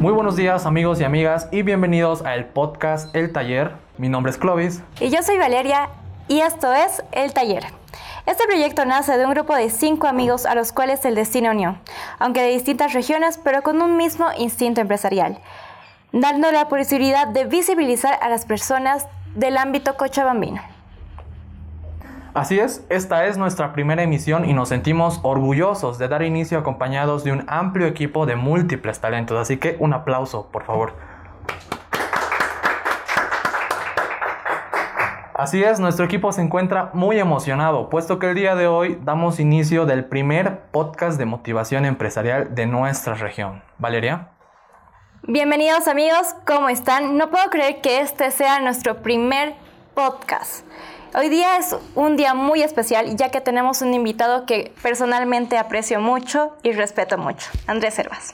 Muy buenos días amigos y amigas y bienvenidos al podcast El Taller. Mi nombre es Clovis. Y yo soy Valeria y esto es El Taller. Este proyecto nace de un grupo de cinco amigos a los cuales el destino unió, aunque de distintas regiones, pero con un mismo instinto empresarial, dando la posibilidad de visibilizar a las personas del ámbito cochabambino. Así es, esta es nuestra primera emisión y nos sentimos orgullosos de dar inicio acompañados de un amplio equipo de múltiples talentos, así que un aplauso, por favor. Así es, nuestro equipo se encuentra muy emocionado, puesto que el día de hoy damos inicio del primer podcast de motivación empresarial de nuestra región. Valeria. Bienvenidos amigos, ¿cómo están? No puedo creer que este sea nuestro primer podcast. Hoy día es un día muy especial ya que tenemos un invitado que personalmente aprecio mucho y respeto mucho, Andrés Hervas.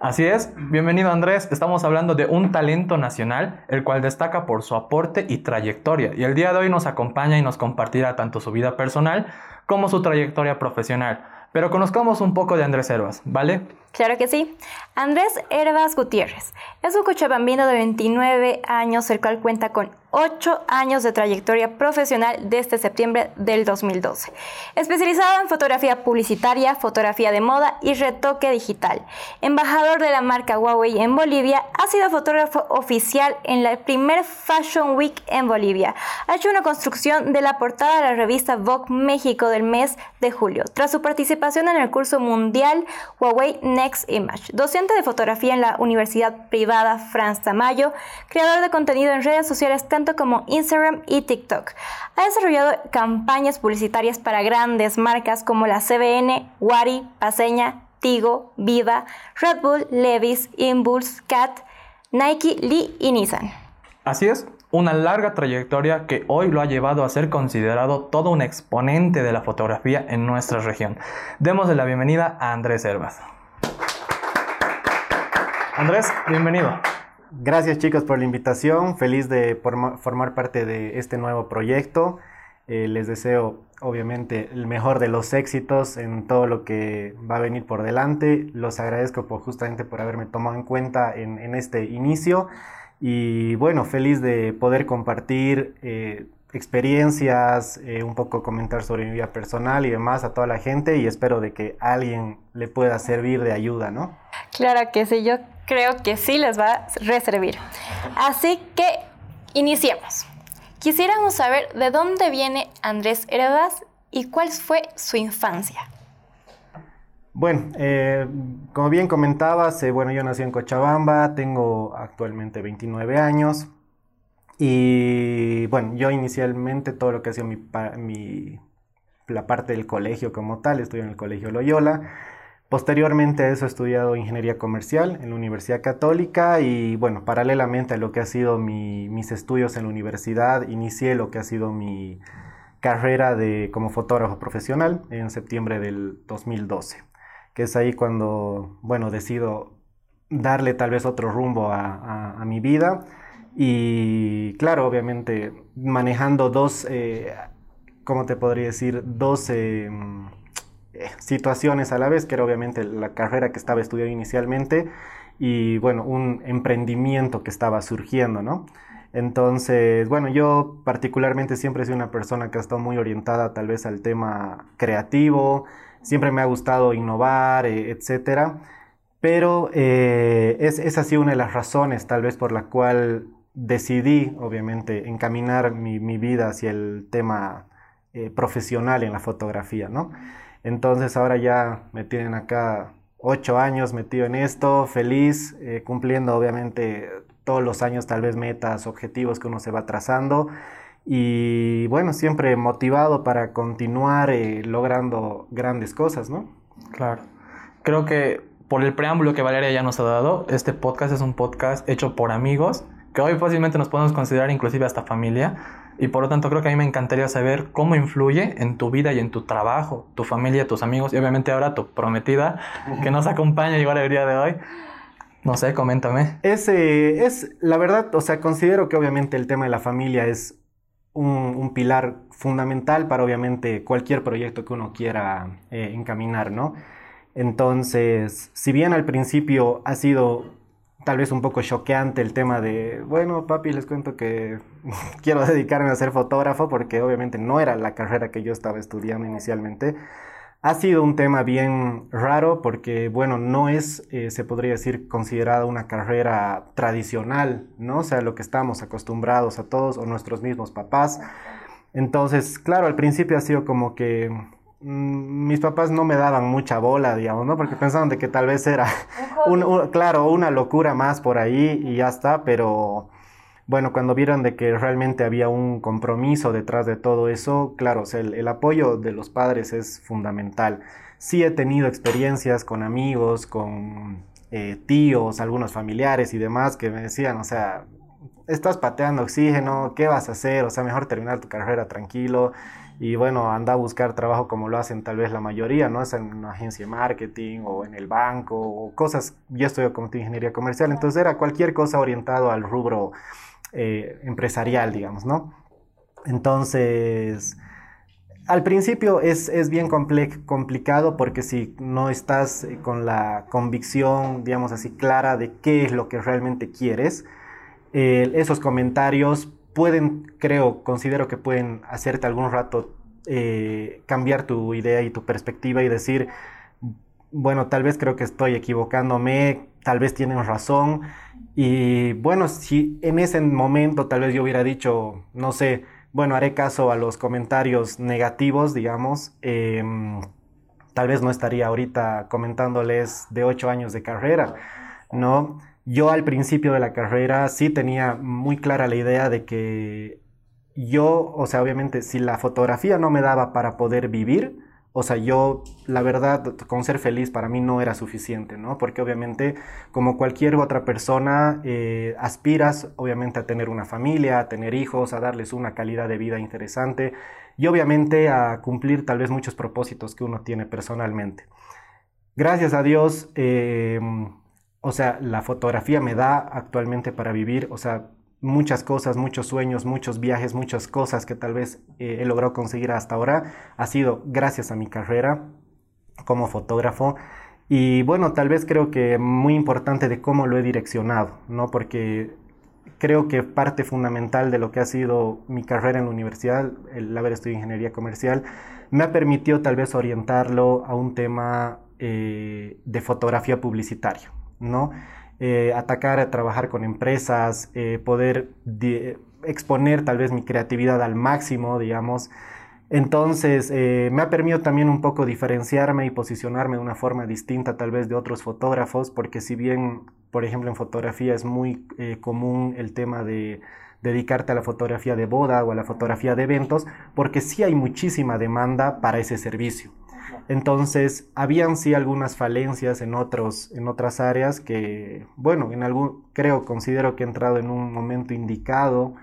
Así es, bienvenido Andrés, estamos hablando de un talento nacional, el cual destaca por su aporte y trayectoria, y el día de hoy nos acompaña y nos compartirá tanto su vida personal como su trayectoria profesional. Pero conozcamos un poco de Andrés Hervas, ¿vale? Claro que sí. Andrés Hervas Gutiérrez es un cochabambino de 29 años, el cual cuenta con 8 años de trayectoria profesional desde septiembre del 2012. Especializado en fotografía publicitaria, fotografía de moda y retoque digital. Embajador de la marca Huawei en Bolivia, ha sido fotógrafo oficial en la primer Fashion Week en Bolivia. Ha hecho una construcción de la portada de la revista Vogue México del mes de julio, tras su participación en el curso mundial Huawei Next Image. Docente de fotografía en la Universidad Privada Franz Tamayo, creador de contenido en redes sociales tanto como Instagram y TikTok. Ha desarrollado campañas publicitarias para grandes marcas como la CBN, Wari, Paseña, Tigo, Viva, Red Bull, Levis, Impulse, Cat, Nike, Lee y Nissan. Así es, una larga trayectoria que hoy lo ha llevado a ser considerado todo un exponente de la fotografía en nuestra región. Demos la bienvenida a Andrés Hervas. Andrés, bienvenido. Gracias chicos por la invitación, feliz de formar parte de este nuevo proyecto. Eh, les deseo obviamente el mejor de los éxitos en todo lo que va a venir por delante. Los agradezco por, justamente por haberme tomado en cuenta en, este inicio y bueno, feliz de poder compartir eh, experiencias, eh, un poco comentar sobre mi vida personal y demás a toda la gente y espero de que alguien le pueda servir de ayuda, ¿no? Claro que sí, yo creo que sí les va a reservir. Así que iniciemos. Quisiéramos saber de dónde viene Andrés Heredas y cuál fue su infancia. Bueno, eh, como bien comentabas, eh, bueno, yo nací en Cochabamba, tengo actualmente 29 años y bueno, yo inicialmente todo lo que ha sido mi, la parte del colegio como tal, estudié en el Colegio Loyola, Posteriormente a eso he estudiado ingeniería comercial en la Universidad Católica y bueno, paralelamente a lo que ha sido mis estudios en la universidad, inicié lo que ha sido mi carrera de, como fotógrafo profesional en septiembre del 2012, que es ahí cuando, bueno, decido darle tal vez otro rumbo a, mi vida y claro, obviamente manejando dos, eh, ¿cómo te podría decir? Dos... Em, situaciones a la vez, que era obviamente la carrera que estaba estudiando inicialmente y bueno, un emprendimiento que estaba surgiendo, ¿no? Entonces, bueno, yo particularmente siempre sido una persona que ha estado muy orientada tal vez al tema creativo, siempre me ha gustado innovar, eh, etcétera, pero eh, es, ha sido una de las razones tal vez por la cual decidí, obviamente, encaminar mi, vida hacia el tema eh, profesional en la fotografía, ¿no? Entonces ahora ya me tienen acá ocho años metido en esto, feliz, eh, cumpliendo obviamente todos los años tal vez metas, objetivos que uno se va trazando y bueno, siempre motivado para continuar eh, logrando grandes cosas, ¿no? Claro. Creo que por el preámbulo que Valeria ya nos ha dado, este podcast es un podcast hecho por amigos, que hoy fácilmente nos podemos considerar inclusive hasta familia, y por lo tanto creo que a mí me encantaría saber cómo influye en tu vida y en tu trabajo, tu familia, tus amigos y obviamente ahora tu prometida que nos acompaña igual el día de hoy. No sé, coméntame. Es, es la verdad, o sea, considero que obviamente el tema de la familia es un, pilar fundamental para obviamente cualquier proyecto que uno quiera eh, encaminar, ¿no? Entonces, si bien al principio ha sido tal vez un poco choqueante el tema de, bueno, papi, les cuento que quiero dedicarme a ser fotógrafo porque obviamente no era la carrera que yo estaba estudiando inicialmente. Ha sido un tema bien raro porque, bueno, no es, eh, se podría decir, considerada una carrera tradicional, ¿no? O sea, lo que estamos acostumbrados a todos o nuestros mismos papás. Entonces, claro, al principio ha sido como que mis papás no me daban mucha bola, digamos, ¿no? Porque pensaban de que tal vez era, claro, una locura más por ahí y ya está, pero bueno, cuando vieron de que realmente había un compromiso detrás de todo eso, claro, el, apoyo de los padres es fundamental. Sí he tenido experiencias con amigos, con eh, tíos, algunos familiares y demás que me decían, o sea, estás pateando oxígeno, ¿qué vas a hacer? O sea, mejor terminar tu carrera tranquilo y bueno, anda a buscar trabajo como lo hacen tal vez la mayoría, ¿no? Es en una agencia de marketing o en el banco o cosas, yo estudio como ingeniería comercial, entonces era cualquier cosa orientado al rubro eh, empresarial, digamos, ¿no? Entonces, al principio es, bien complicado porque si no estás eh, con la convicción, digamos así, clara de qué es lo que realmente quieres, esos comentarios pueden, creo, considero que pueden hacerte algún rato eh, cambiar tu idea y tu perspectiva y decir, bueno, tal vez creo que estoy equivocándome, tal vez tienen razón. Y bueno, si en ese momento tal vez yo hubiera dicho, no sé, bueno, haré caso a los comentarios negativos, digamos, em, tal vez no estaría ahorita comentándoles de ocho años de carrera, ¿no? Yo al principio de la carrera sí tenía muy clara la idea de que yo, o sea, obviamente, si la fotografía no me daba para poder vivir, o sea, yo, la verdad, con ser feliz para mí no era suficiente, ¿no? Porque obviamente, como cualquier otra persona, eh, aspiras, obviamente, a tener una familia, a tener hijos, a darles una calidad de vida interesante y obviamente a cumplir tal vez muchos propósitos que uno tiene personalmente. Gracias a Dios, eh, o sea, la fotografía me da actualmente para vivir, o sea, muchas cosas, muchos sueños, muchos viajes, muchas cosas que tal vez eh, he logrado conseguir hasta ahora, ha sido gracias a mi carrera como fotógrafo. Y bueno, tal vez creo que muy importante de cómo lo he direccionado, ¿no? Porque creo que parte fundamental de lo que ha sido mi carrera en la universidad, el haber estudiado ingeniería comercial, me ha permitido tal vez orientarlo a un tema eh, de fotografía publicitaria, ¿no? eh, atacar, a trabajar con empresas, eh, poder exponer tal vez mi creatividad al máximo, digamos. Entonces, eh, me ha permitido también un poco diferenciarme y posicionarme de una forma distinta tal vez de otros fotógrafos, porque si bien, por ejemplo, en fotografía es muy eh, común el tema de dedicarte a la fotografía de boda o a la fotografía de eventos, porque sí hay muchísima demanda para ese servicio. Entonces, habían sí algunas falencias en, otros, en otras áreas que, bueno, en algún, creo, considero que he entrado en un momento indicado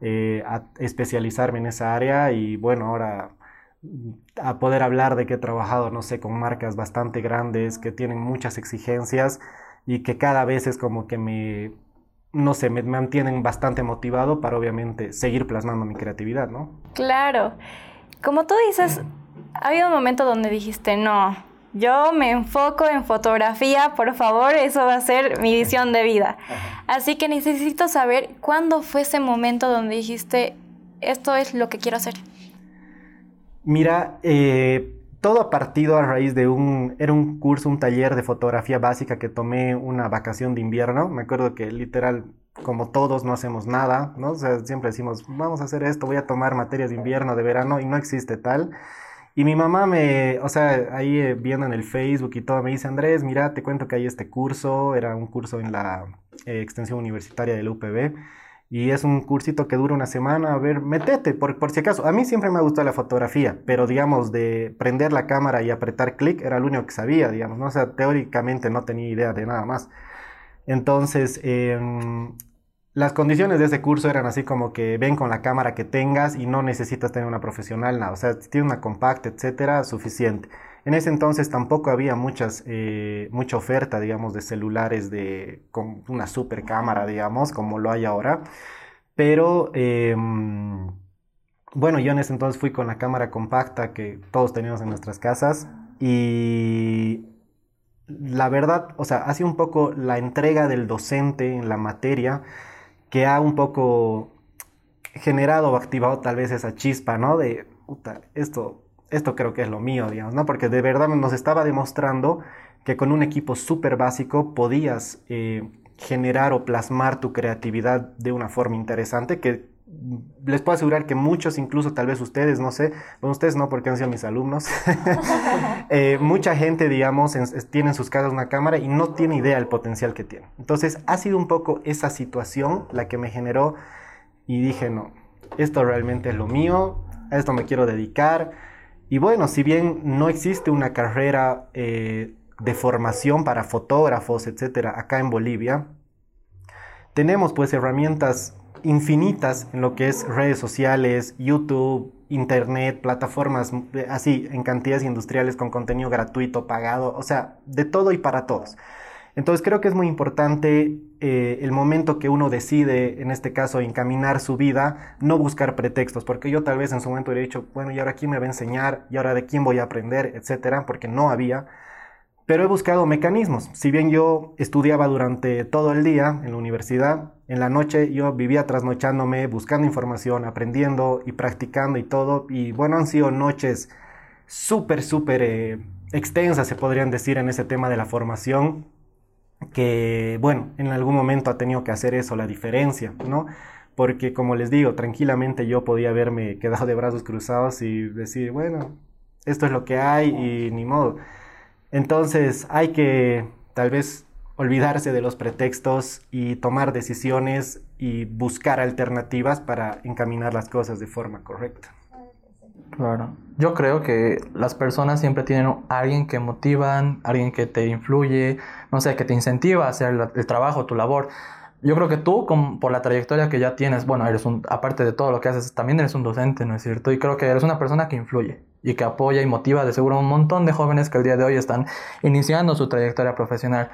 eh, a especializarme en esa área y, bueno, ahora a poder hablar de que he trabajado, no sé, con marcas bastante grandes que tienen muchas exigencias y que cada vez es como que me, no sé, me mantienen bastante motivado para obviamente seguir plasmando mi creatividad, ¿no? Claro. Como tú dices, ha habido un momento donde dijiste, no, yo me enfoco en fotografía, por favor, eso va a ser mi visión de vida. Así que necesito saber cuándo fue ese momento donde dijiste, esto es lo que quiero hacer. Mira, eh, todo ha partido a raíz de un, era un curso, un taller de fotografía básica que tomé una vacación de invierno. Me acuerdo que literal, como todos, no hacemos nada, ¿no? O sea, siempre decimos, vamos a hacer esto, voy a tomar materias de invierno, de verano, y no existe tal. Y mi mamá me, o sea, ahí eh, viendo en el Facebook y todo, me dice, Andrés, mira, te cuento que hay este curso, era un curso en la eh, extensión universitaria del UPB, y es un cursito que dura una semana, a ver, metete, por, por si acaso, a mí siempre me ha gustado la fotografía, pero digamos, de prender la cámara y apretar clic era lo único que sabía, digamos, ¿no? O sea, teóricamente no tenía idea de nada más. Entonces, eh, las condiciones de ese curso eran así como que ven con la cámara que tengas y no necesitas tener una profesional, nada. O sea, si tienes una compacta, etcétera, suficiente. En ese entonces tampoco había muchas, eh, mucha oferta, digamos, de celulares de, con una super cámara, digamos, como lo hay ahora. Pero, em, bueno, yo en ese entonces fui con la cámara compacta que todos teníamos en nuestras casas y la verdad, o sea, ha sido un poco la entrega del docente en la materia que ha un poco generado o activado tal vez esa chispa, ¿no? De, puta, esto, esto creo que es lo mío, digamos, ¿no? Porque de verdad nos estaba demostrando que con un equipo súper básico podías eh, generar o plasmar tu creatividad de una forma interesante que les puedo asegurar que muchos, incluso tal vez ustedes, no sé, bueno, ustedes no porque han sido mis alumnos, eh, mucha gente, digamos, tiene en sus casas una cámara y no tiene idea del potencial que tiene. Entonces, ha sido un poco esa situación la que me generó y dije, no, esto realmente es lo mío, a esto me quiero dedicar. Y bueno, si bien no existe una carrera eh, de formación para fotógrafos, etcétera, acá en Bolivia, tenemos pues herramientas infinitas en lo que es redes sociales, YouTube, Internet, plataformas así en cantidades industriales con contenido gratuito, pagado, o sea, de todo y para todos. Entonces creo que es muy importante eh, el momento que uno decide, en este caso, encaminar su vida, no buscar pretextos, porque yo tal vez en su momento hubiera dicho, bueno, ¿y ahora quién me va a enseñar? ¿Y ahora de quién voy a aprender? Etcétera, porque no había. Pero he buscado mecanismos. Si bien yo estudiaba durante todo el día en la universidad, en la noche yo vivía trasnochándome, buscando información, aprendiendo y practicando y todo. Y bueno, han sido noches súper, súper eh, extensas, se podrían decir, en ese tema de la formación, que bueno, en algún momento ha tenido que hacer eso la diferencia, ¿no? Porque como les digo, tranquilamente yo podía haberme quedado de brazos cruzados y decir, bueno, esto es lo que hay y ni modo. Entonces hay que tal vez olvidarse de los pretextos y tomar decisiones y buscar alternativas para encaminar las cosas de forma correcta. Claro. Yo creo que las personas siempre tienen alguien que motivan, alguien que te influye, no sé, que te incentiva a hacer el trabajo, tu labor. Yo creo que tú, por la trayectoria que ya tienes, bueno, eres un, aparte de todo lo que haces, también eres un docente, ¿no es cierto? Y creo que eres una persona que influye y que apoya y motiva de seguro a un montón de jóvenes que el día de hoy están iniciando su trayectoria profesional.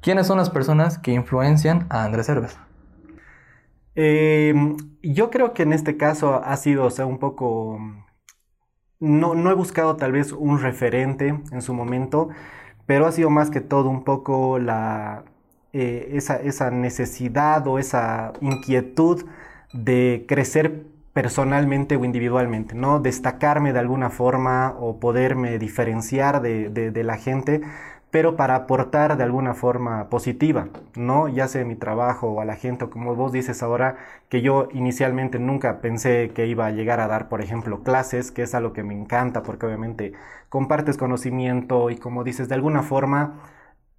¿Quiénes son las personas que influencian a Andrés Herbes? Em, yo creo que en este caso ha sido, o sea, un poco... No, no he buscado tal vez un referente en su momento, pero ha sido más que todo un poco la, eh, esa, esa necesidad o esa inquietud de crecer personalmente o individualmente, ¿no? Destacarme de alguna forma o poderme diferenciar de, la gente, pero para aportar de alguna forma positiva, ¿no? Ya sea mi trabajo o a la gente, como vos dices ahora, que yo inicialmente nunca pensé que iba a llegar a dar, por ejemplo, clases, que es algo que me encanta, porque obviamente compartes conocimiento y como dices, de alguna forma,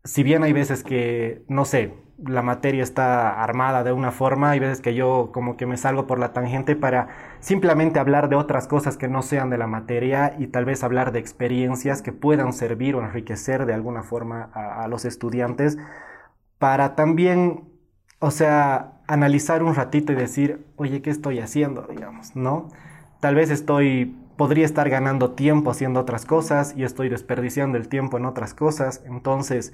si bien hay veces que, no sé, la materia está armada de una forma, hay veces que yo como que me salgo por la tangente para simplemente hablar de otras cosas que no sean de la materia y tal vez hablar de experiencias que puedan servir o enriquecer de alguna forma a, los estudiantes para también, o sea, analizar un ratito y decir, oye, ¿qué estoy haciendo? digamos, ¿no? Tal vez estoy, podría estar ganando tiempo haciendo otras cosas y estoy desperdiciando el tiempo en otras cosas, entonces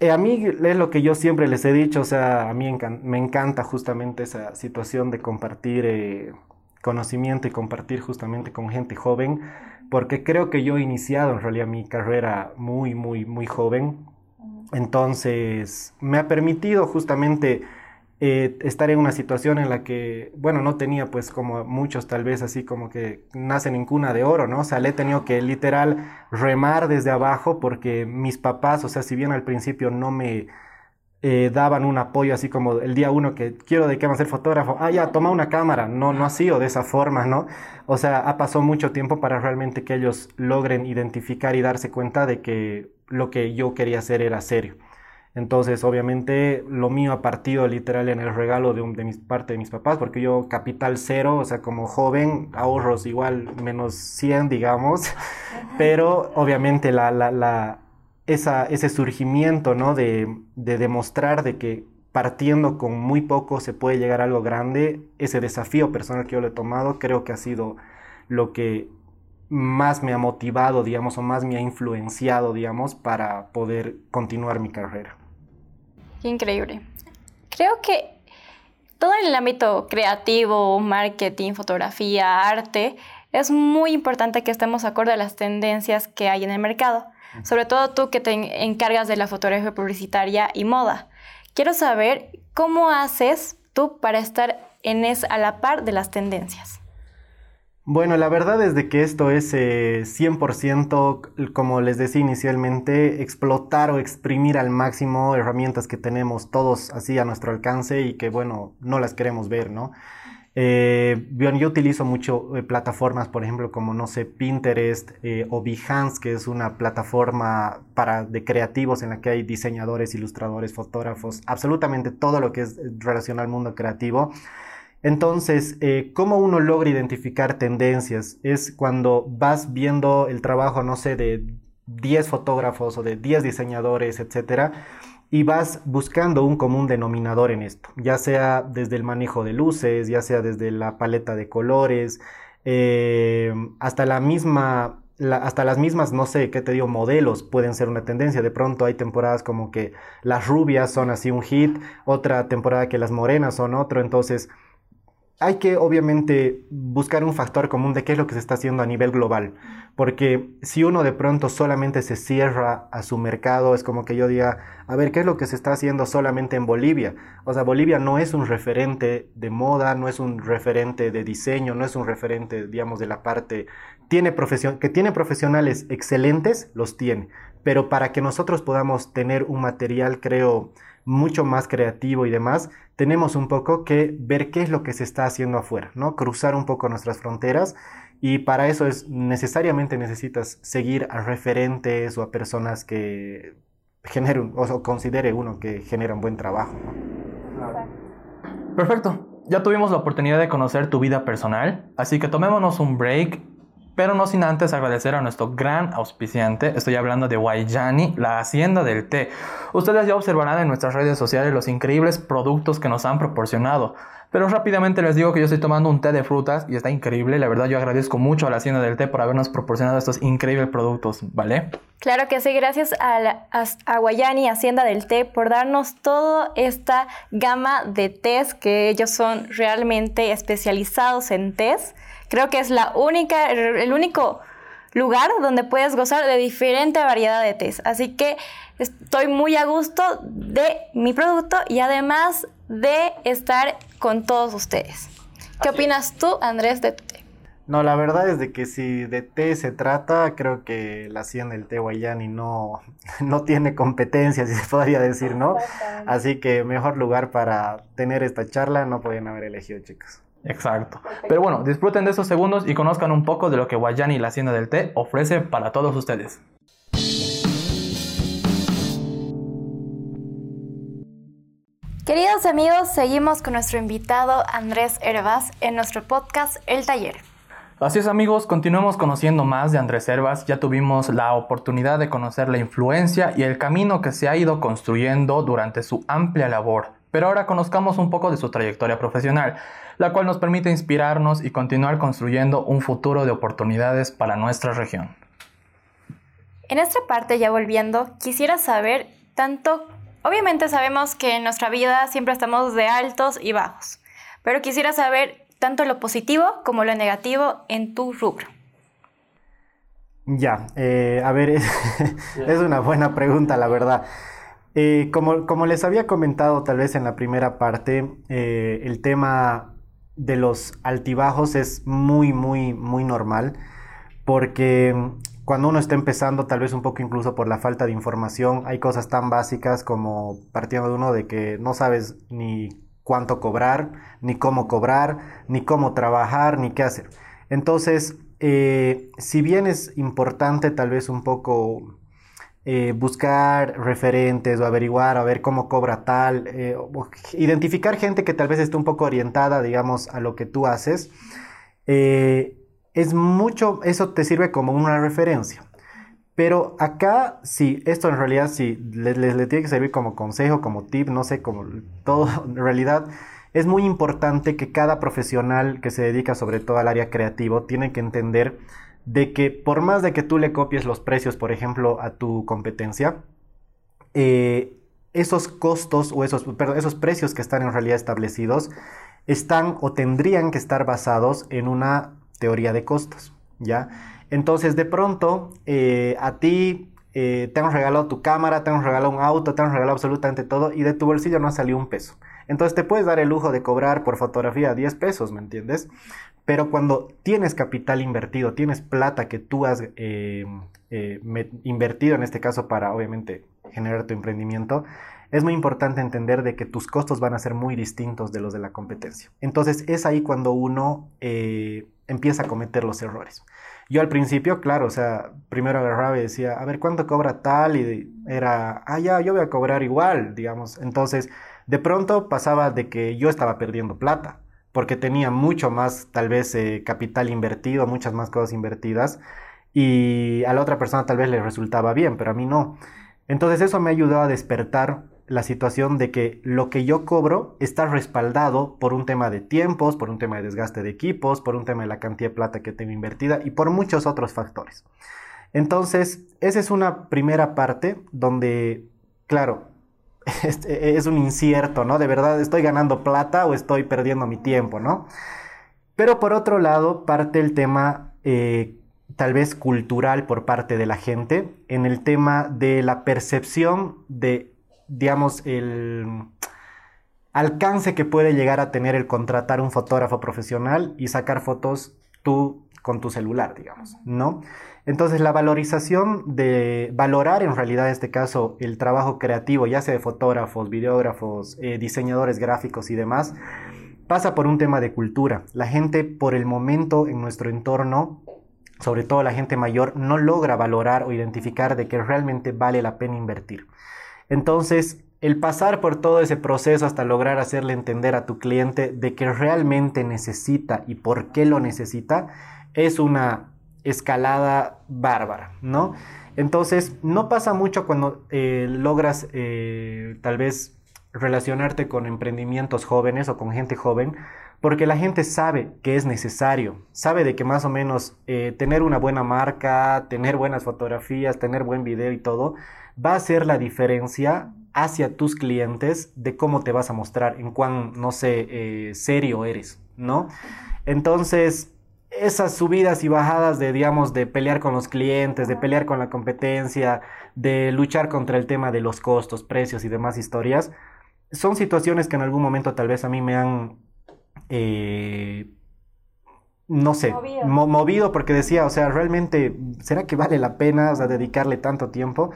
eh, a mí es lo que yo siempre les he dicho, o sea, a mí me encanta justamente esa situación de compartir eh, conocimiento y compartir justamente con gente joven, porque creo que yo he iniciado en realidad mi carrera muy, muy, muy joven. Entonces, me ha permitido justamente eh, estar en una situación en la que, bueno, no tenía pues como muchos tal vez así como que nacen en cuna de oro, ¿no? O sea, le he tenido que literal remar desde abajo porque mis papás, o sea, si bien al principio no me eh, daban un apoyo así como el día uno que quiero de qué va a ser fotógrafo, ah, ya, toma una cámara, no, no ha sido de esa forma, ¿no? O sea, ha pasado mucho tiempo para realmente que ellos logren identificar y darse cuenta de que lo que yo quería hacer era serio. Entonces, obviamente, lo mío ha partido literal en el regalo de, de mis, parte de mis papás, porque yo capital cero, o sea, como joven, ahorros igual menos 100, digamos, pero obviamente la, la, la, esa, ese surgimiento, ¿no? De, de demostrar de que partiendo con muy poco se puede llegar a algo grande, ese desafío personal que yo le he tomado, creo que ha sido lo que más me ha motivado, digamos, o más me ha influenciado, digamos, para poder continuar mi carrera. Qué increíble. Creo que todo en el ámbito creativo, marketing, fotografía, arte, es muy importante que estemos acorde a las tendencias que hay en el mercado. sobre todo tú que te encargas de la fotografía publicitaria y moda. Quiero saber cómo haces tú para estar en es, a la par de las tendencias. Bueno, la verdad es de que esto es 100%, eh, como les decía inicialmente, explotar o exprimir al máximo herramientas que tenemos todos así a nuestro alcance y que, bueno, no las queremos ver, ¿no? Eh, yo utilizo mucho eh, plataformas, por ejemplo, como, no sé, Pinterest o Behance, que es una plataforma para, de creativos en la que hay diseñadores, ilustradores, fotógrafos, absolutamente todo lo que es relacionado al mundo creativo. Entonces, eh, ¿cómo uno logra identificar tendencias? Es cuando vas viendo el trabajo, no sé, de 10 fotógrafos o de 10 diseñadores, etcétera, y vas buscando un común denominador en esto, ya sea desde el manejo de luces, ya sea desde la paleta de colores, eh, hasta la misma hasta las mismas, no sé, ¿qué te digo? Modelos pueden ser una tendencia. De pronto hay temporadas como que las rubias son así un hit, otra temporada que las morenas son otro. Entonces, hay que obviamente buscar un factor común de qué es lo que se está haciendo a nivel global, porque si uno de pronto solamente se cierra a su mercado, es como que yo diga, a ver, ¿qué es lo que se está haciendo solamente en Bolivia? O sea, Bolivia no es un referente de moda, no es un referente de diseño, no es un referente, digamos, de la parte, tiene que tiene profesionales excelentes, los tiene, pero para que nosotros podamos tener un material, creo, mucho más creativo y demás, tenemos un poco que ver qué es lo que se está haciendo afuera, ¿no? Cruzar un poco nuestras fronteras y para eso es necesariamente necesitas seguir a referentes o a personas que generen o considere uno que generan buen trabajo. Perfecto. Ya tuvimos la oportunidad de conocer tu vida personal, así que tomémonos un break pero no sin antes agradecer a nuestro gran auspiciante, estoy hablando de Guayani, la hacienda del té. Ustedes ya observarán en nuestras redes sociales los increíbles productos que nos han proporcionado. Pero rápidamente les digo que yo estoy tomando un té de frutas y está increíble. La verdad yo agradezco mucho a la Hacienda del Té por habernos proporcionado estos increíbles productos, ¿vale? Claro que sí, gracias a, a, Guayani, Hacienda del Té, por darnos toda esta gama de tés que ellos son realmente especializados en tés. Creo que es la única, el único lugar donde puedes gozar de diferente variedad de tés. Así que estoy muy a gusto de mi producto y además de estar con todos ustedes. ¿Qué opinas tú, Andrés, de tu té? No, la verdad es de que si de té se trata, creo que la hacienda del té Guayani no, no tiene competencia, si se podría decir, ¿no? Así que mejor lugar para tener esta charla no pueden haber elegido, chicos. Exacto. Pero bueno, disfruten de esos segundos y conozcan un poco de lo que Guayani, la hacienda del té, ofrece para todos ustedes. Queridos amigos, seguimos con nuestro invitado Andrés Hervas en nuestro podcast El Taller. Así es amigos, continuemos conociendo más de Andrés Hervas. Ya tuvimos la oportunidad de conocer la influencia y el camino que se ha ido construyendo durante su amplia labor. Pero ahora conozcamos un poco de su trayectoria profesional la cual nos permite inspirarnos y continuar construyendo un futuro de oportunidades para nuestra región. En esta parte, ya volviendo, quisiera saber tanto, obviamente sabemos que en nuestra vida siempre estamos de altos y bajos, pero quisiera saber tanto lo positivo como lo negativo en tu rubro. Ya, eh, a ver, es, una buena pregunta, la verdad. Eh, como, como, les había comentado tal vez en la primera parte, eh, el tema de los altibajos es muy, muy, muy normal, porque cuando uno está empezando, tal vez un poco incluso por la falta de información, hay cosas tan básicas como partiendo de uno de que no sabes ni cuánto cobrar, ni cómo cobrar, ni cómo trabajar, ni qué hacer. Entonces, eh, si bien es importante tal vez un poco eh, buscar referentes o averiguar a ver cómo cobra tal, eh, identificar gente que tal vez esté un poco orientada, digamos, a lo que tú haces, es mucho, eso te sirve como una referencia. Pero acá, sí, esto en realidad sí, les, tiene que servir como consejo, como tip, no sé, como todo, en realidad es muy importante que cada profesional que se dedica sobre todo al área creativo tiene que entender de que por más de que tú le copies los precios, por ejemplo, a tu competencia, eh, esos costos o esos, esos precios que están en realidad establecidos están o tendrían que estar basados en una teoría de costos, ¿ya? Entonces, de pronto, eh, a ti eh, te han regalado tu cámara, te han regalado un auto, te han regalado absolutamente todo y de tu bolsillo no ha salido un peso. Entonces te puedes dar el lujo de cobrar por fotografía 10 pesos, ¿me entiendes? Pero cuando tienes capital invertido, tienes plata que tú has eh, invertido en este caso para obviamente generar tu emprendimiento, es muy importante entender de que tus costos van a ser muy distintos de los de la competencia. Entonces es ahí cuando uno eh, empieza a cometer los errores. Yo al principio, claro, o sea, primero agarraba y decía, a ver, ¿cuánto cobra tal? Y era, ah, ya, yo voy a cobrar igual, digamos. Entonces, de pronto pasaba de que yo estaba perdiendo plata, porque tenía mucho más, tal vez, eh, capital invertido, muchas más cosas invertidas, y a la otra persona tal vez le resultaba bien, pero a mí no. Entonces eso me ayudó a despertar la situación de que lo que yo cobro está respaldado por un tema de tiempos, por un tema de desgaste de equipos, por un tema de la cantidad de plata que tengo invertida y por muchos otros factores. Entonces, esa es una primera parte donde, claro, es, un incierto, ¿no? De verdad, ¿estoy ganando plata o estoy perdiendo mi tiempo, ¿no? Pero por otro lado, parte el tema eh, tal vez cultural por parte de la gente en el tema de la percepción de digamos, el alcance que puede llegar a tener el contratar un fotógrafo profesional y sacar fotos tú con tu celular, digamos, ¿no? Entonces la valorización de valorar en realidad en este caso el trabajo creativo, ya sea de fotógrafos, videógrafos, eh, diseñadores gráficos y demás, pasa por un tema de cultura. La gente por el momento en nuestro entorno, sobre todo la gente mayor, no logra valorar o identificar de que realmente vale la pena invertir. Entonces, el pasar por todo ese proceso hasta lograr hacerle entender a tu cliente de que realmente necesita y por qué lo necesita, es una escalada bárbara, ¿no? Entonces, no pasa mucho cuando eh, logras eh, tal vez relacionarte con emprendimientos jóvenes o con gente joven, porque la gente sabe que es necesario, sabe de que más o menos eh, tener una buena marca, tener buenas fotografías, tener buen video y todo, va a ser la diferencia hacia tus clientes de cómo te vas a mostrar, en cuán, no sé, eh, serio eres, ¿no? Entonces, esas subidas y bajadas de, digamos, de pelear con los clientes, de pelear con la competencia, de luchar contra el tema de los costos, precios y demás historias, son situaciones que en algún momento tal vez a mí me han, eh, no sé, movido. porque decía, o sea, realmente, ¿será que vale la pena dedicarle tanto tiempo?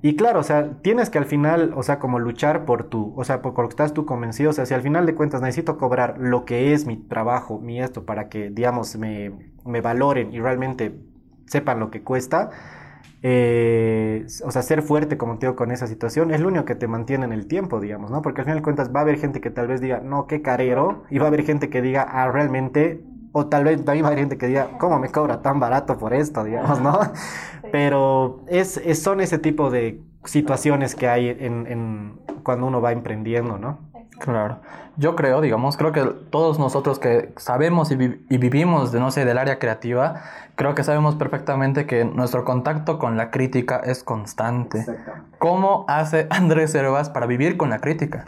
Y claro, o sea, tienes que al final, o sea, como luchar por tu, o sea, por lo que estás tú convencido, o sea, si al final de cuentas necesito cobrar lo que es mi trabajo, mi esto, para que, digamos, me, me valoren y realmente sepan lo que cuesta, eh, o sea, ser fuerte, como te digo, con esa situación, es lo único que te mantiene en el tiempo, digamos, ¿no? Porque al final de cuentas va a haber gente que tal vez diga, no, qué carero, y va a haber gente que diga, ah, realmente o tal vez también hay gente que diga, ¿cómo me cobra tan barato por esto? Digamos, ¿no? Pero es, son ese tipo de situaciones que hay en, cuando uno va emprendiendo, ¿no? Claro. Yo creo, digamos, creo que todos nosotros que sabemos y, vivimos, de, no sé, del área creativa, creo que sabemos perfectamente que nuestro contacto con la crítica es constante. ¿Cómo hace Andrés Hervas para vivir con la crítica?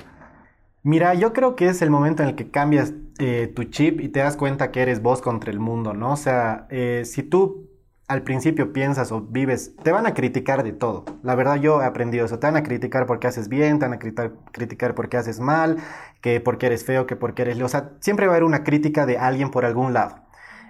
Mira, yo creo que es el momento en el que cambias eh, tu chip y te das cuenta que eres vos contra el mundo, ¿no? O sea, eh, si tú al principio piensas o vives, te van a criticar de todo. La verdad yo he aprendido eso. Te van a criticar porque haces bien, te van a criticar, criticar porque haces mal, que porque eres feo, que porque eres... O sea, siempre va a haber una crítica de alguien por algún lado.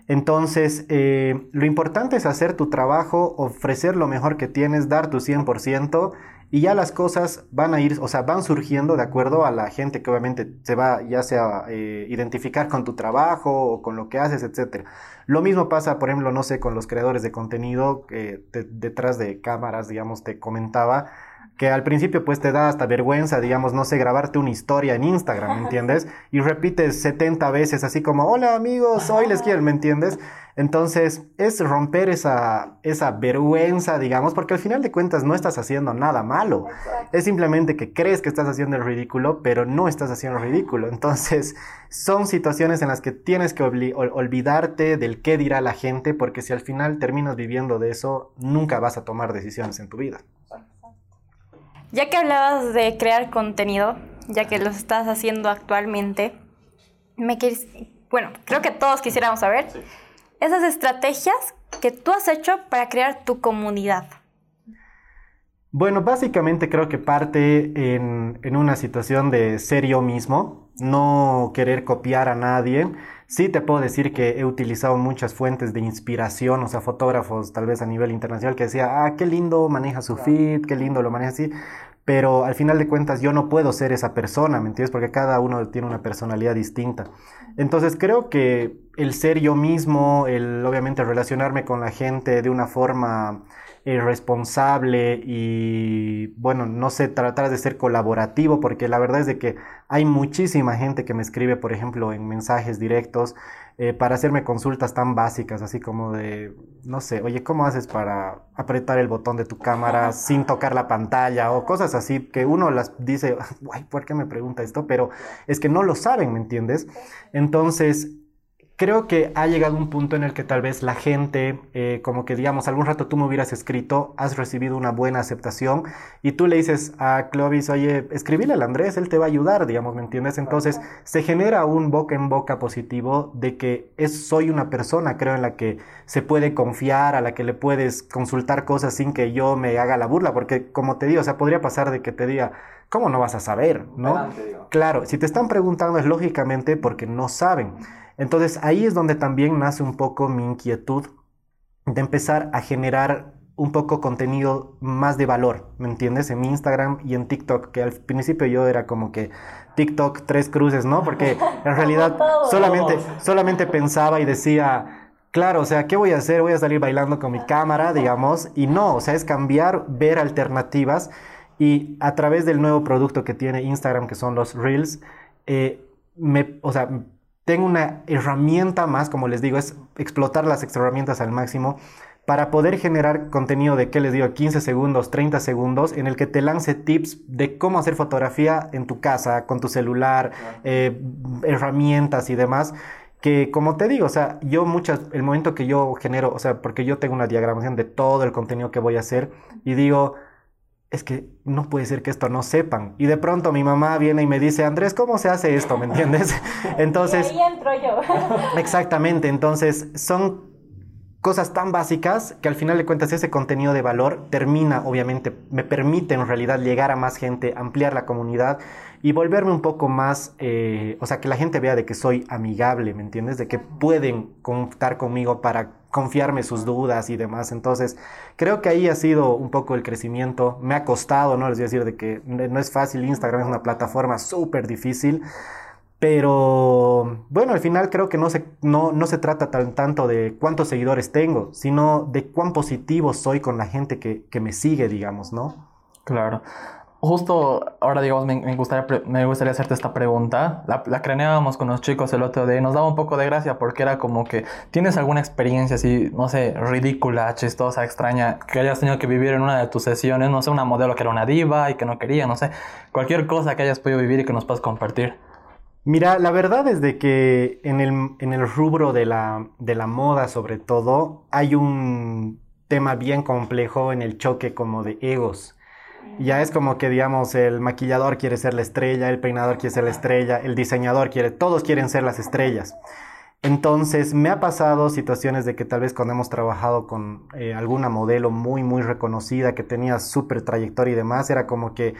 Entonces, eh, lo importante es hacer tu trabajo, ofrecer lo mejor que tienes, dar tu 100% y ya las cosas van a ir, o sea, van surgiendo de acuerdo a la gente que obviamente se va ya sea eh, identificar con tu trabajo o con lo que haces, etc. Lo mismo pasa, por ejemplo, no sé, con los creadores de contenido que detrás de cámaras, digamos, te comentaba que al principio pues te da hasta vergüenza, digamos, no sé, grabarte una historia en Instagram, ¿me entiendes? Y repites 70 veces así como, hola amigos, hoy les quiero, ¿me entiendes? Entonces es romper esa, esa vergüenza, digamos, porque al final de cuentas no estás haciendo nada malo. Es simplemente que crees que estás haciendo el ridículo, pero no estás haciendo el ridículo. Entonces son situaciones en las que tienes que olvidarte del qué dirá la gente, porque si al final terminas viviendo de eso, nunca vas a tomar decisiones en tu vida. Ya que hablabas de crear contenido, ya que lo estás haciendo actualmente, me quieres, bueno, creo que todos quisiéramos saber esas estrategias que tú has hecho para crear tu comunidad. Bueno, básicamente creo que parte en, en, una situación de ser yo mismo, no querer copiar a nadie. Sí te puedo decir que he utilizado muchas fuentes de inspiración, o sea, fotógrafos tal vez a nivel internacional que decía, ah, qué lindo maneja su feed, qué lindo lo maneja así, pero al final de cuentas yo no puedo ser esa persona, ¿me entiendes? Porque cada uno tiene una personalidad distinta. Entonces creo que el ser yo mismo, el obviamente relacionarme con la gente de una forma eh, responsable y, bueno, no sé, tratar de ser colaborativo, porque la verdad es de que hay muchísima gente que me escribe, por ejemplo, en mensajes directos eh, para hacerme consultas tan básicas, así como de, no sé, oye, ¿cómo haces para apretar el botón de tu cámara sin tocar la pantalla? O cosas así que uno las dice, guay, ¿por qué me pregunta esto? Pero es que no lo saben, ¿me entiendes? Entonces, creo que ha llegado un punto en el que tal vez la gente, eh, como que digamos, algún rato tú me hubieras escrito, has recibido una buena aceptación y tú le dices a Clovis, oye, escribile al Andrés, él te va a ayudar, digamos, ¿me entiendes? Entonces se genera un boca en boca positivo de que es, soy una persona, creo, en la que se puede confiar, a la que le puedes consultar cosas sin que yo me haga la burla, porque como te digo, o sea, podría pasar de que te diga, ¿cómo no vas a saber? ¿No? claro, si te están preguntando es lógicamente porque no saben. Entonces ahí es donde también nace un poco mi inquietud de empezar a generar un poco contenido más de valor, ¿me entiendes? En mi Instagram y en TikTok, que al principio yo era como que TikTok tres cruces, ¿no? Porque en realidad solamente, solamente pensaba y decía, claro, o sea, ¿qué voy a hacer? Voy a salir bailando con mi cámara, digamos, y no, o sea, es cambiar, ver alternativas y a través del nuevo producto que tiene Instagram, que son los Reels, eh, me, o sea, tengo una herramienta más, como les digo, es explotar las herramientas al máximo para poder generar contenido de, ¿qué les digo?, 15 segundos, 30 segundos, en el que te lance tips de cómo hacer fotografía en tu casa, con tu celular, eh, herramientas y demás. Que como te digo, o sea, yo muchas, el momento que yo genero, o sea, porque yo tengo una diagramación de todo el contenido que voy a hacer y digo, es que no puede ser que esto no sepan. Y de pronto mi mamá viene y me dice, Andrés, ¿cómo se hace esto? ¿Me entiendes? Entonces... Y ahí entro yo. exactamente, entonces son cosas tan básicas que al final de cuentas ese contenido de valor termina, obviamente, me permite en realidad llegar a más gente, ampliar la comunidad y volverme un poco más, eh, o sea, que la gente vea de que soy amigable, ¿me entiendes? De que pueden contar conmigo para confiarme sus dudas y demás. Entonces, creo que ahí ha sido un poco el crecimiento. Me ha costado, ¿no? Les voy a decir de que no es fácil, Instagram es una plataforma súper difícil. Pero bueno, al final creo que no se, no, no se trata tan, tanto de cuántos seguidores tengo, sino de cuán positivo soy con la gente que, que me sigue, digamos, ¿no? Claro justo ahora, digamos, me, gustaría, me gustaría hacerte esta pregunta. La, la craneábamos con los chicos el otro día y nos daba un poco de gracia porque era como que tienes alguna experiencia así, no sé, ridícula, chistosa, extraña, que hayas tenido que vivir en una de tus sesiones, no sé, una modelo que era una diva y que no quería, no sé, cualquier cosa que hayas podido vivir y que nos puedas compartir. Mira, la verdad es de que en el, en el rubro de la, de la moda sobre todo hay un tema bien complejo en el choque como de egos ya es como que, digamos, el maquillador quiere ser la estrella, el peinador quiere ser la estrella, el diseñador quiere, todos quieren ser las estrellas. Entonces, me ha pasado situaciones de que tal vez cuando hemos trabajado con eh, alguna modelo muy, muy reconocida, que tenía súper trayectoria y demás, era como que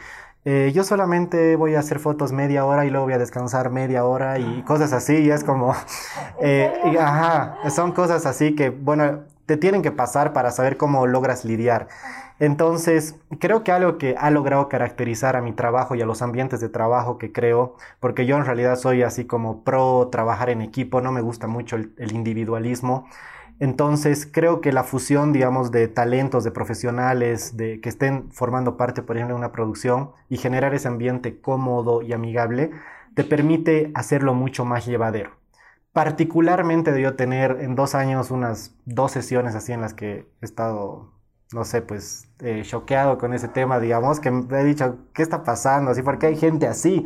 eh, yo solamente voy a hacer fotos media hora y luego voy a descansar media hora y cosas así, y es como, eh, ajá, son cosas así que, bueno, te tienen que pasar para saber cómo logras lidiar. Entonces, creo que algo que ha logrado caracterizar a mi trabajo y a los ambientes de trabajo que creo, porque yo en realidad soy así como pro trabajar en equipo, no me gusta mucho el, individualismo. Entonces, creo que la fusión, digamos, de talentos, de profesionales, de que estén formando parte, por ejemplo, de una producción y generar ese ambiente cómodo y amigable, te permite hacerlo mucho más llevadero. Particularmente de yo tener en dos años unas dos sesiones así en las que he estado no sé, pues eh, choqueado con ese tema, digamos, que me he dicho, ¿qué está pasando? Así, porque hay gente así.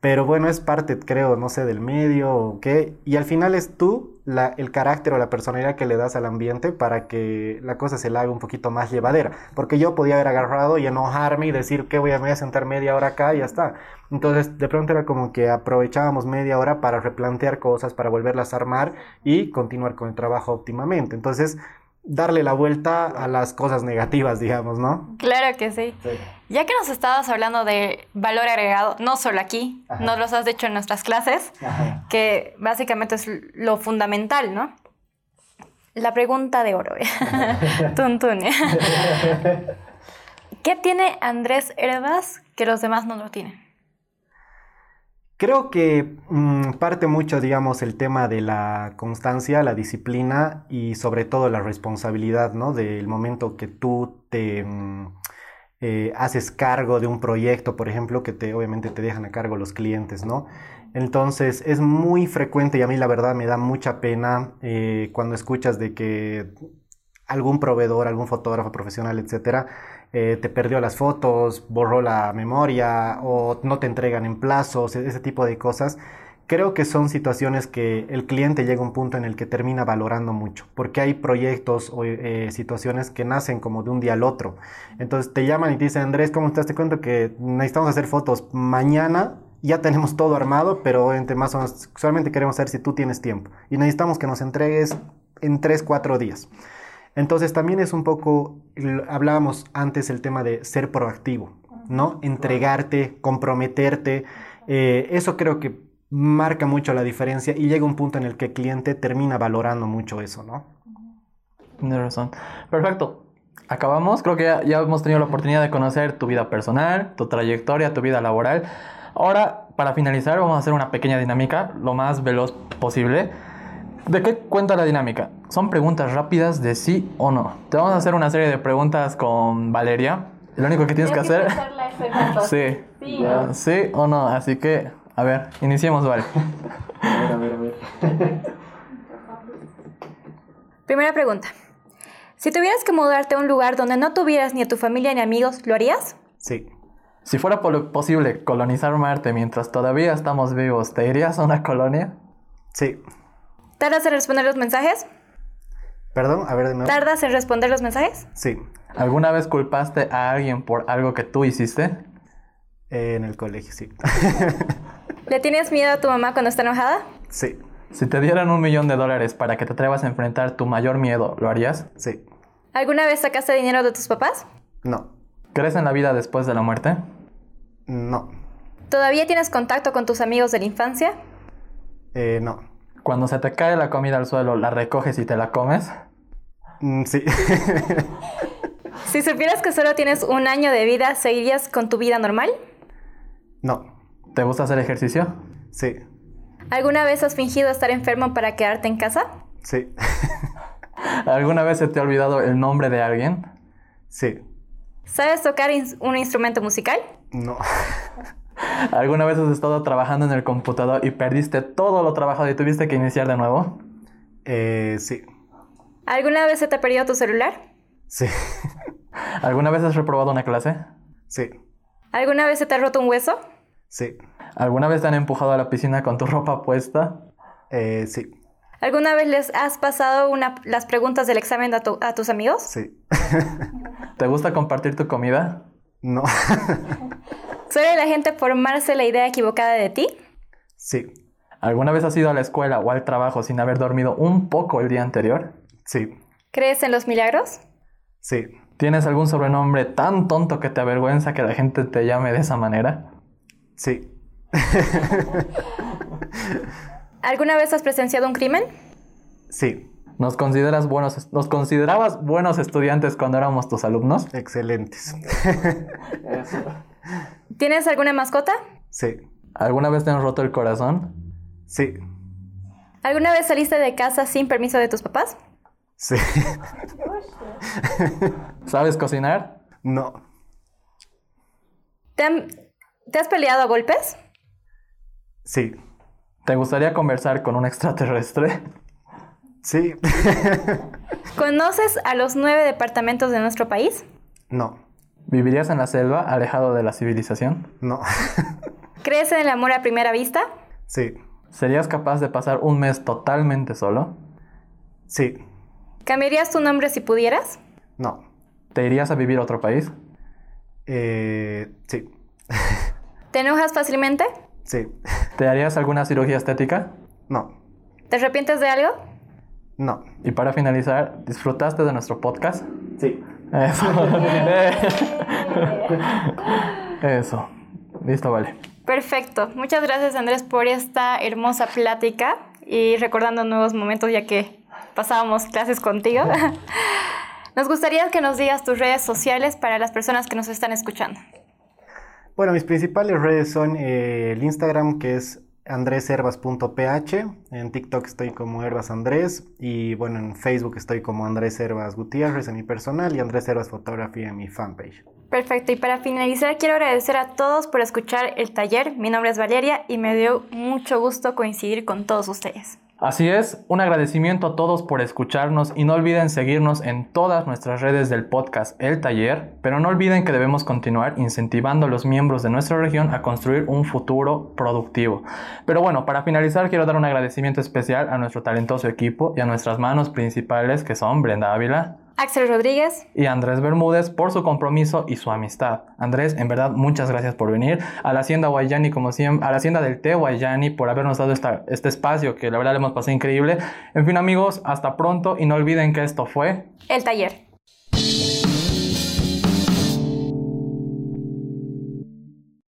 Pero bueno, es parte, creo, no sé, del medio o qué. Y al final es tú la, el carácter o la personalidad que le das al ambiente para que la cosa se la haga un poquito más llevadera. Porque yo podía haber agarrado y enojarme y decir que voy a, voy a sentar media hora acá y ya está. Entonces, de pronto era como que aprovechábamos media hora para replantear cosas, para volverlas a armar y continuar con el trabajo óptimamente. Entonces, darle la vuelta a las cosas negativas, digamos, ¿no? Claro que sí. Ya que nos estabas hablando de valor agregado, no solo aquí, nos los has dicho en nuestras clases, que básicamente es lo fundamental, ¿no? La pregunta de oro. Tuntun. ¿Qué tiene Andrés Herbas que los demás no lo tienen? Creo que mm, parte mucho, digamos, el tema de la constancia, la disciplina y sobre todo la responsabilidad, ¿no? Del momento que tú te mm, eh, haces cargo de un proyecto, por ejemplo, que te, obviamente te dejan a cargo los clientes, ¿no? Entonces es muy frecuente y a mí la verdad me da mucha pena eh, cuando escuchas de que algún proveedor, algún fotógrafo profesional, etcétera, eh, te perdió las fotos, borró la memoria o no te entregan en plazos, e-, ese tipo de cosas. Creo que son situaciones que el cliente llega a un punto en el que termina valorando mucho, porque hay proyectos o eh, situaciones que nacen como de un día al otro. Entonces te llaman y te dicen, Andrés, ¿cómo estás? Te cuento que necesitamos hacer fotos mañana, ya tenemos todo armado, pero entre más o menos, solamente queremos saber si tú tienes tiempo y necesitamos que nos entregues en 3, 4 días. Entonces también es un poco, hablábamos antes el tema de ser proactivo, ¿no? Entregarte, comprometerte. Eh, eso creo que marca mucho la diferencia y llega un punto en el que el cliente termina valorando mucho eso, ¿no? Tienes razón. Perfecto. Acabamos. Creo que ya, ya hemos tenido la oportunidad de conocer tu vida personal, tu trayectoria, tu vida laboral. Ahora, para finalizar, vamos a hacer una pequeña dinámica, lo más veloz posible. ¿De qué cuenta la dinámica? Son preguntas rápidas de sí o no. Te vamos a hacer una serie de preguntas con Valeria. Lo único que tienes que hacer... sí. Sí. sí o no. Así que, a ver, iniciemos, Vale. a ver, a ver, a ver. Primera pregunta. Si tuvieras que mudarte a un lugar donde no tuvieras ni a tu familia ni amigos, ¿lo harías? Sí. Si fuera posible colonizar Marte mientras todavía estamos vivos, ¿te irías a una colonia? Sí. ¿Tardas en responder los mensajes? Perdón, a ver de nuevo. ¿Tardas en responder los mensajes? Sí. ¿Alguna vez culpaste a alguien por algo que tú hiciste? Eh, en el colegio, sí. ¿Le tienes miedo a tu mamá cuando está enojada? Sí. Si te dieran un millón de dólares para que te atrevas a enfrentar tu mayor miedo, ¿lo harías? Sí. ¿Alguna vez sacaste dinero de tus papás? No. ¿Crees en la vida después de la muerte? No. ¿Todavía tienes contacto con tus amigos de la infancia? Eh, no. Cuando se te cae la comida al suelo, ¿la recoges y te la comes? Mm, sí. si supieras que solo tienes un año de vida, ¿seguirías con tu vida normal? No. ¿Te gusta hacer ejercicio? Sí. ¿Alguna vez has fingido estar enfermo para quedarte en casa? Sí. ¿Alguna vez se te ha olvidado el nombre de alguien? Sí. ¿Sabes tocar un instrumento musical? No. ¿Alguna vez has estado trabajando en el computador y perdiste todo lo trabajado y tuviste que iniciar de nuevo? Eh, sí. ¿Alguna vez se te ha perdido tu celular? Sí. ¿Alguna vez has reprobado una clase? Sí. ¿Alguna vez se te ha roto un hueso? Sí. ¿Alguna vez te han empujado a la piscina con tu ropa puesta? Eh, sí. ¿Alguna vez les has pasado las preguntas del examen a, a tus amigos? Sí. ¿Te gusta compartir tu comida? No. ¿Suele la gente formarse la idea equivocada de ti? Sí. ¿Alguna vez has ido a la escuela o al trabajo sin haber dormido un poco el día anterior? Sí. ¿Crees en los milagros? Sí. ¿Tienes algún sobrenombre tan tonto que te avergüenza que la gente te llame de esa manera? Sí. ¿Alguna vez has presenciado un crimen? Sí. ¿Nos consideras buenos, nos considerabas buenos estudiantes cuando éramos tus alumnos? Excelentes. ¿Tienes alguna mascota? Sí. ¿Alguna vez te han roto el corazón? Sí. ¿Alguna vez saliste de casa sin permiso de tus papás? Sí. ¿Sabes cocinar? No. ¿Te, ¿Te has peleado a golpes? Sí. ¿Te gustaría conversar con un extraterrestre? Sí. ¿Conoces a los nueve departamentos de nuestro país? No. ¿Vivirías en la selva, alejado de la civilización? No. ¿Crees en el amor a primera vista? Sí. ¿Serías capaz de pasar un mes totalmente solo? Sí. ¿Cambiarías tu nombre si pudieras? No. ¿Te irías a vivir a otro país? Eh, sí. ¿Te enojas fácilmente? Sí. ¿Te harías alguna cirugía estética? No. ¿Te arrepientes de algo? No. Y para finalizar, ¿disfrutaste de nuestro podcast? Sí. Eso. Eso. Listo, vale. Perfecto. Muchas gracias Andrés por esta hermosa plática y recordando nuevos momentos ya que pasábamos clases contigo. Nos gustaría que nos digas tus redes sociales para las personas que nos están escuchando. Bueno, mis principales redes son eh, el Instagram que es andreservas.ph, en TikTok estoy como Herbas Andrés y bueno, en Facebook estoy como Andrés Herbas Gutiérrez en mi personal y Andrés Herbas Fotografía en mi fanpage. Perfecto, y para finalizar quiero agradecer a todos por escuchar el taller. Mi nombre es Valeria y me dio mucho gusto coincidir con todos ustedes. Así es, un agradecimiento a todos por escucharnos y no olviden seguirnos en todas nuestras redes del podcast El Taller, pero no olviden que debemos continuar incentivando a los miembros de nuestra región a construir un futuro productivo. Pero bueno, para finalizar quiero dar un agradecimiento especial a nuestro talentoso equipo y a nuestras manos principales que son Brenda Ávila, Axel Rodríguez y Andrés Bermúdez por su compromiso y su amistad. Andrés, en verdad, muchas gracias por venir. A la Hacienda Guayani, como siempre, a la Hacienda del Té Guayani por habernos dado esta, este espacio que la verdad le hemos pasado increíble. En fin, amigos, hasta pronto y no olviden que esto fue El Taller.